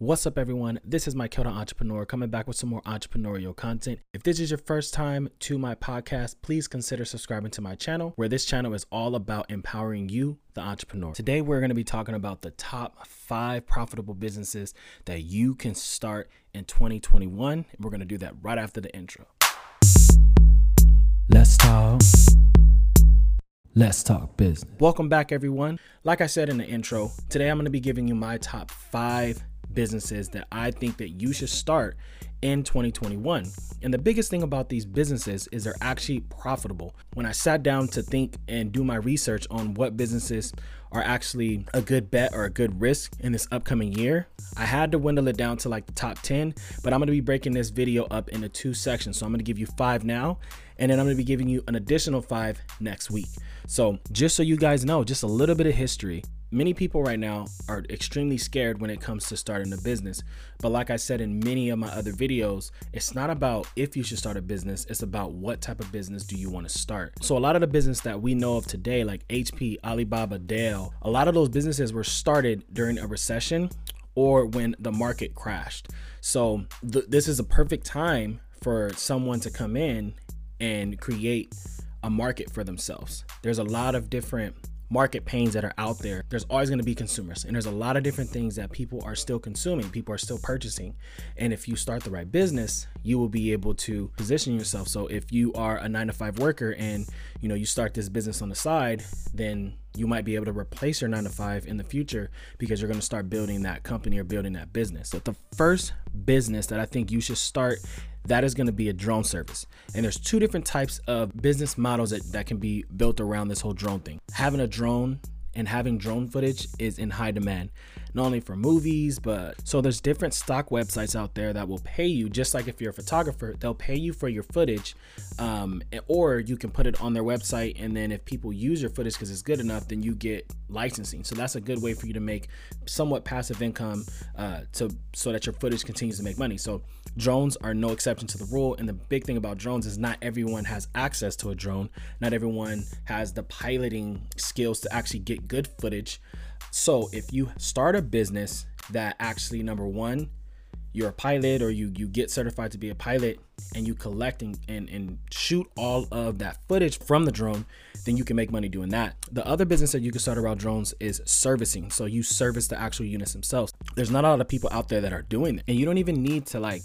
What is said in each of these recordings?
What's up, everyone? This is Mike Kelda Entrepreneur coming back with some more entrepreneurial content. If this is your first time to my podcast, please consider subscribing to my channel, where this channel is all about empowering you, the entrepreneur. Today, we're going to be talking about the top five profitable businesses that you can start in 2021. We're going to do that right after the intro. Let's talk. Let's talk business. Welcome back, everyone. Like I said in the intro, today I'm going to be giving you my top five businesses that I think that you should start in 2021. And the biggest thing about these businesses is they're actually profitable. When I sat down to think and do my research on what businesses are actually a good bet or a good risk in this upcoming year, I had to dwindle it down to like the top 10, but I'm going to be breaking this video up into two sections. So I'm going to give you 5 now and then I'm going to be giving you an additional 5 next week. So, just so you guys know, just a little bit of history many people right now are extremely scared when it comes to starting a business. But like I said in many of my other videos, it's not about if you should start a business, it's about what type of business do you want to start. So a lot of the business that we know of today, like HP, Alibaba, Dell, a lot of those businesses were started during a recession or when the market crashed. So th- this is a perfect time for someone to come in and create a market for themselves. There's a lot of different market pains that are out there, there's always going to be consumers. And there's a lot of different things that people are still consuming, people are still purchasing. And if you start the right business, you will be able to position yourself. So if you are a 9 to 5 worker and, you know, you start this business on the side, then you might be able to replace your 9 to 5 in the future because you're going to start building that company or building that business. So the first business that I think you should start that is going to be a drone service. And there's two different types of business models that, that can be built around this whole drone thing. Having a drone and having drone footage is in high demand not only for movies but so there's different stock websites out there that will pay you just like if you're a photographer they'll pay you for your footage um, or you can put it on their website and then if people use your footage because it's good enough then you get licensing. So that's a good way for you to make somewhat passive income uh, to so that your footage continues to make money. So drones are no exception to the rule and the big thing about drones is not everyone has access to a drone. Not everyone has the piloting skills to actually get good footage. So if you start a business that actually number one, you're a pilot or you you get certified to be a pilot and you collect and, and, and shoot all of that footage from the drone, then you can make money doing that. The other business that you can start around drones is servicing. So you service the actual units themselves. There's not a lot of people out there that are doing it. And you don't even need to like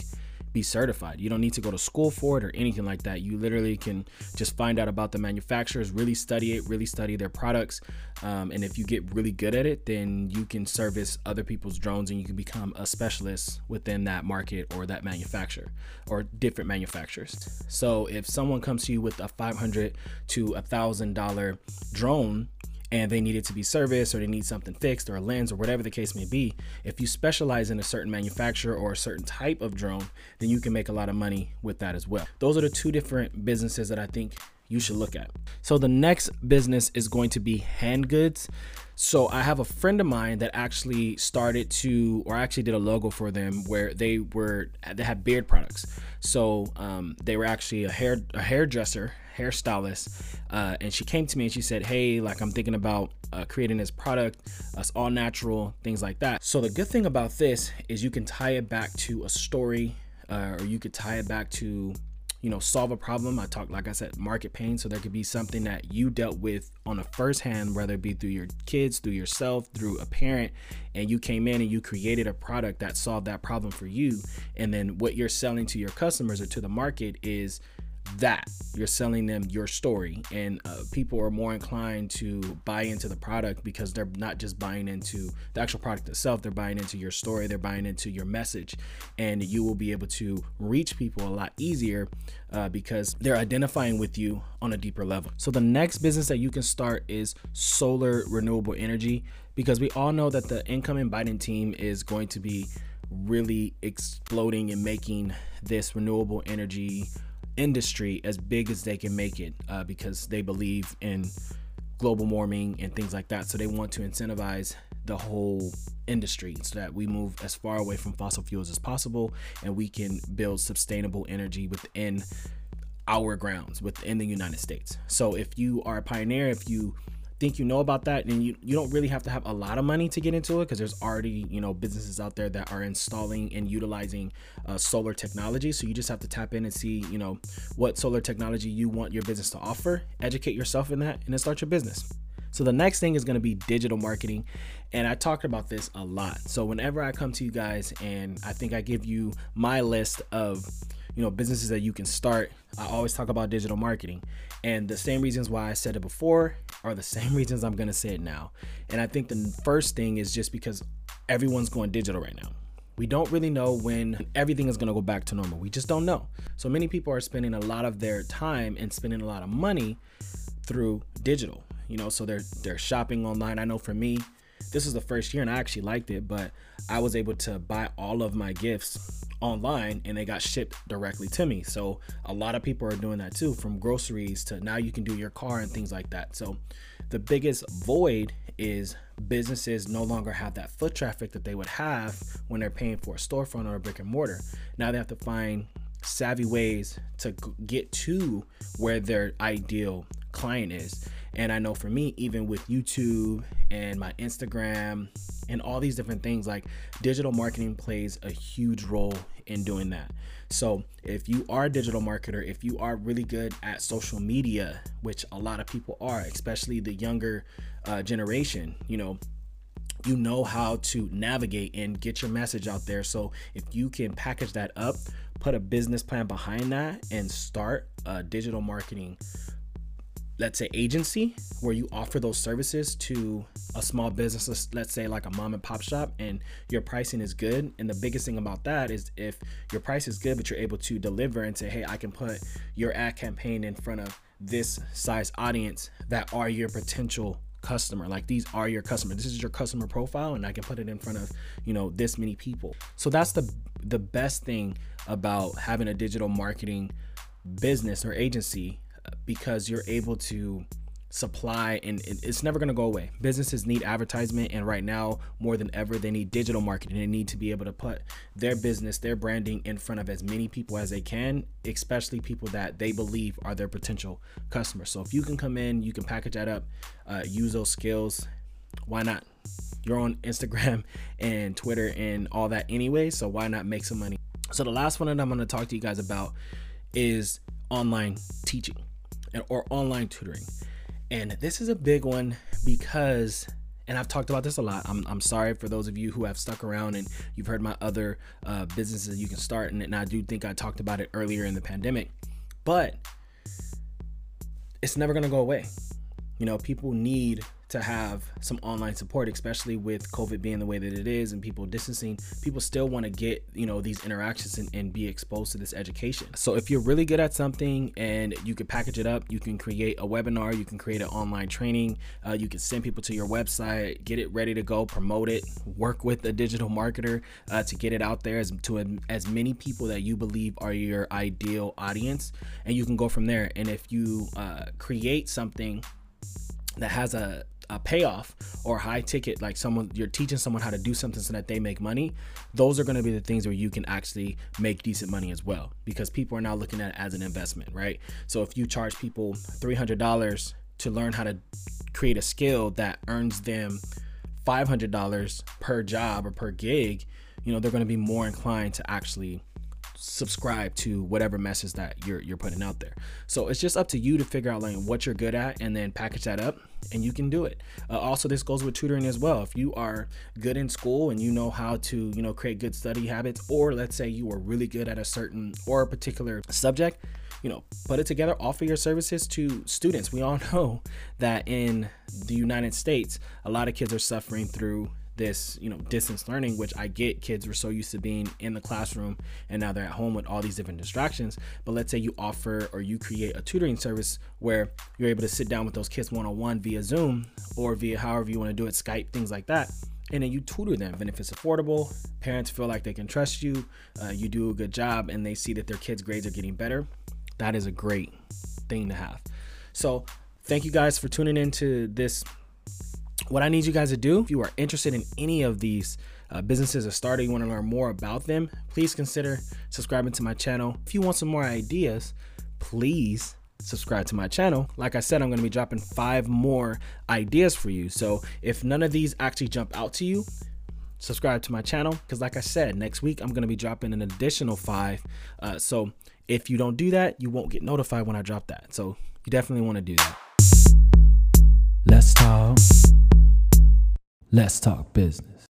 be certified. You don't need to go to school for it or anything like that. You literally can just find out about the manufacturers, really study it, really study their products. Um, and if you get really good at it, then you can service other people's drones and you can become a specialist within that market or that manufacturer or different manufacturers. So if someone comes to you with a 500 to a thousand dollar drone, and they need it to be serviced or they need something fixed or a lens or whatever the case may be, if you specialize in a certain manufacturer or a certain type of drone, then you can make a lot of money with that as well. Those are the two different businesses that I think you should look at. So the next business is going to be hand goods. So I have a friend of mine that actually started to, or actually did a logo for them where they were they had beard products. So um, they were actually a hair a hairdresser hairstylist, uh, and she came to me and she said, "Hey, like I'm thinking about uh, creating this product. It's all natural, things like that." So the good thing about this is you can tie it back to a story, uh, or you could tie it back to you know solve a problem. I talk like i said market pain. So there could be something that you dealt with on a first hand whether it be through your kids through yourself through a parent and you came in and you created a product that solved that problem for you. And then what you're selling to your customers or to the market is that. You're selling them your story and uh, people are more inclined to buy into the product because they're not just buying into the actual product itself they're buying into your story they're buying into your message and you will be able to reach people a lot easier uh, because they're identifying with you on a deeper level. So the next business that you can start is solar renewable energy because we all know that the incoming biden team is going to be really exploding and making this renewable energy industry as big as they can make it uh, because they believe in global warming and things like that. So they want to incentivize the whole industry so that we move as far away from fossil fuels as possible and we can build sustainable energy within our grounds within the United States. So if you are a pioneer, if you think you know about that and you, you don't really have to have a lot of money to get into it because there's already you know businesses out there that are installing and utilizing uh, solar technology so you just have to tap in and see you know what solar technology you want your business to offer educate yourself in that and then start your business so the next thing is going to be digital marketing. And I talked about this a lot. So whenever I come to you guys and I think I give you my list of you know businesses that you can start i always talk about digital marketing. And the same reasons why i said it before are the same reasons i'm going to say it now. And i think the first thing is just because everyone's going digital right now. We don't really know when everything is going to go back to normal. We just don't know. So many people are spending a lot of their time and spending a lot of money through digital you know so they're they're shopping online. I know for me this is the first year and i actually liked it but i was able to buy all of my gifts online and they got shipped directly to me. So a lot of people are doing that too from groceries to now you can do your car and things like that. So the biggest void is businesses no longer have that foot traffic that they would have when they're paying for a storefront or a brick and mortar. Now they have to find savvy ways to get to where their ideal client is and I know for me, even with YouTube and my Instagram and all these different things, like digital marketing plays a huge role in doing that. So, if you are a digital marketer, if you are really good at social media, which a lot of people are, especially the younger uh, generation, you know, you know how to navigate and get your message out there. So, if you can package that up, put a business plan behind that, and start a digital marketing let's say agency where you offer those services to a small business let's say like a mom and pop shop and your pricing is good. And the biggest thing about that is if your price is good but you're able to deliver and say hey i can put your ad campaign in front of this size audience that are your potential customer. Like these are your customer. This is your customer profile and i can put it in front of you know this many people. So that's the the best thing about having a digital marketing business or agency because you're able to supply and it's never going to go away. Businesses need advertisement and right now more than ever they need digital marketing. They need to be able to put their business, their branding in front of as many people as they can, especially people that they believe are their potential customers. So if you can come in, you can package that up, uh, use those skills, why not? You're on Instagram and Twitter and all that anyway, so why not make some money? So the last one that I'm going to talk to you guys about is online teaching or online tutoring. And this is a big one because and I've talked about this a lot. I'm, I'm sorry for those of you who have stuck around and you've heard my other uh, businesses you can start. And, and I do think I talked about it earlier in the pandemic, but it's never going to go away. You know, people need to have some online support, especially with COVID being the way that it is and people distancing. People still want to get, you know, these interactions and, and, be exposed to this education. So if you're really good at something and you can package it up, you can create a webinar, you can create an online training, uh, you can send people to your website, get it ready to go, promote it, work with a digital marketer uh, to get it out there as, to as many people that you believe are your ideal audience. And you can go from there. And if you uh, create something that has a a payoff or high ticket like someone you're teaching someone how to do something so that they make money those are going to be the things where you can actually make decent money as well because people are now looking at it as an investment right? So if you charge people $300 to learn how to create a skill that earns them $500 per job or per gig you know they're going to be more inclined to actually subscribe to whatever message that you're you're putting out there. So it's just up to you to figure out like what you're good at and then package that up and you can do it. Uh, also, this goes with tutoring as well. If you are good in school and you know how to you know create good study habits, or let's say you are really good at a certain or a particular subject, you know, put it together, offer your services to students. We all know that in the United States, a lot of kids are suffering through this you know distance learning which i get kids were so used to being in the classroom and now they're at home with all these different distractions. But let's say you offer or you create a tutoring service where you're able to sit down with those kids one-on-one via zoom or via however you want to do it skype things like that. And then you tutor them. And if it's affordable parents feel like they can trust you uh, you do a good job and they see that their kids grades are getting better that is a great thing to have. So thank you guys for tuning into this what I need you guys to do, if you are interested in any of these uh, businesses or starting, you want to learn more about them, please consider subscribing to my channel. If you want some more ideas, please subscribe to my channel. Like I said, I'm going to be dropping five more ideas for you. So if none of these actually jump out to you, subscribe to my channel because like I said, next week I'm going to be dropping an additional five. Uh, so if you don't do that, you won't get notified when I drop that. So you definitely want to do that. Let's talk. Let's talk business.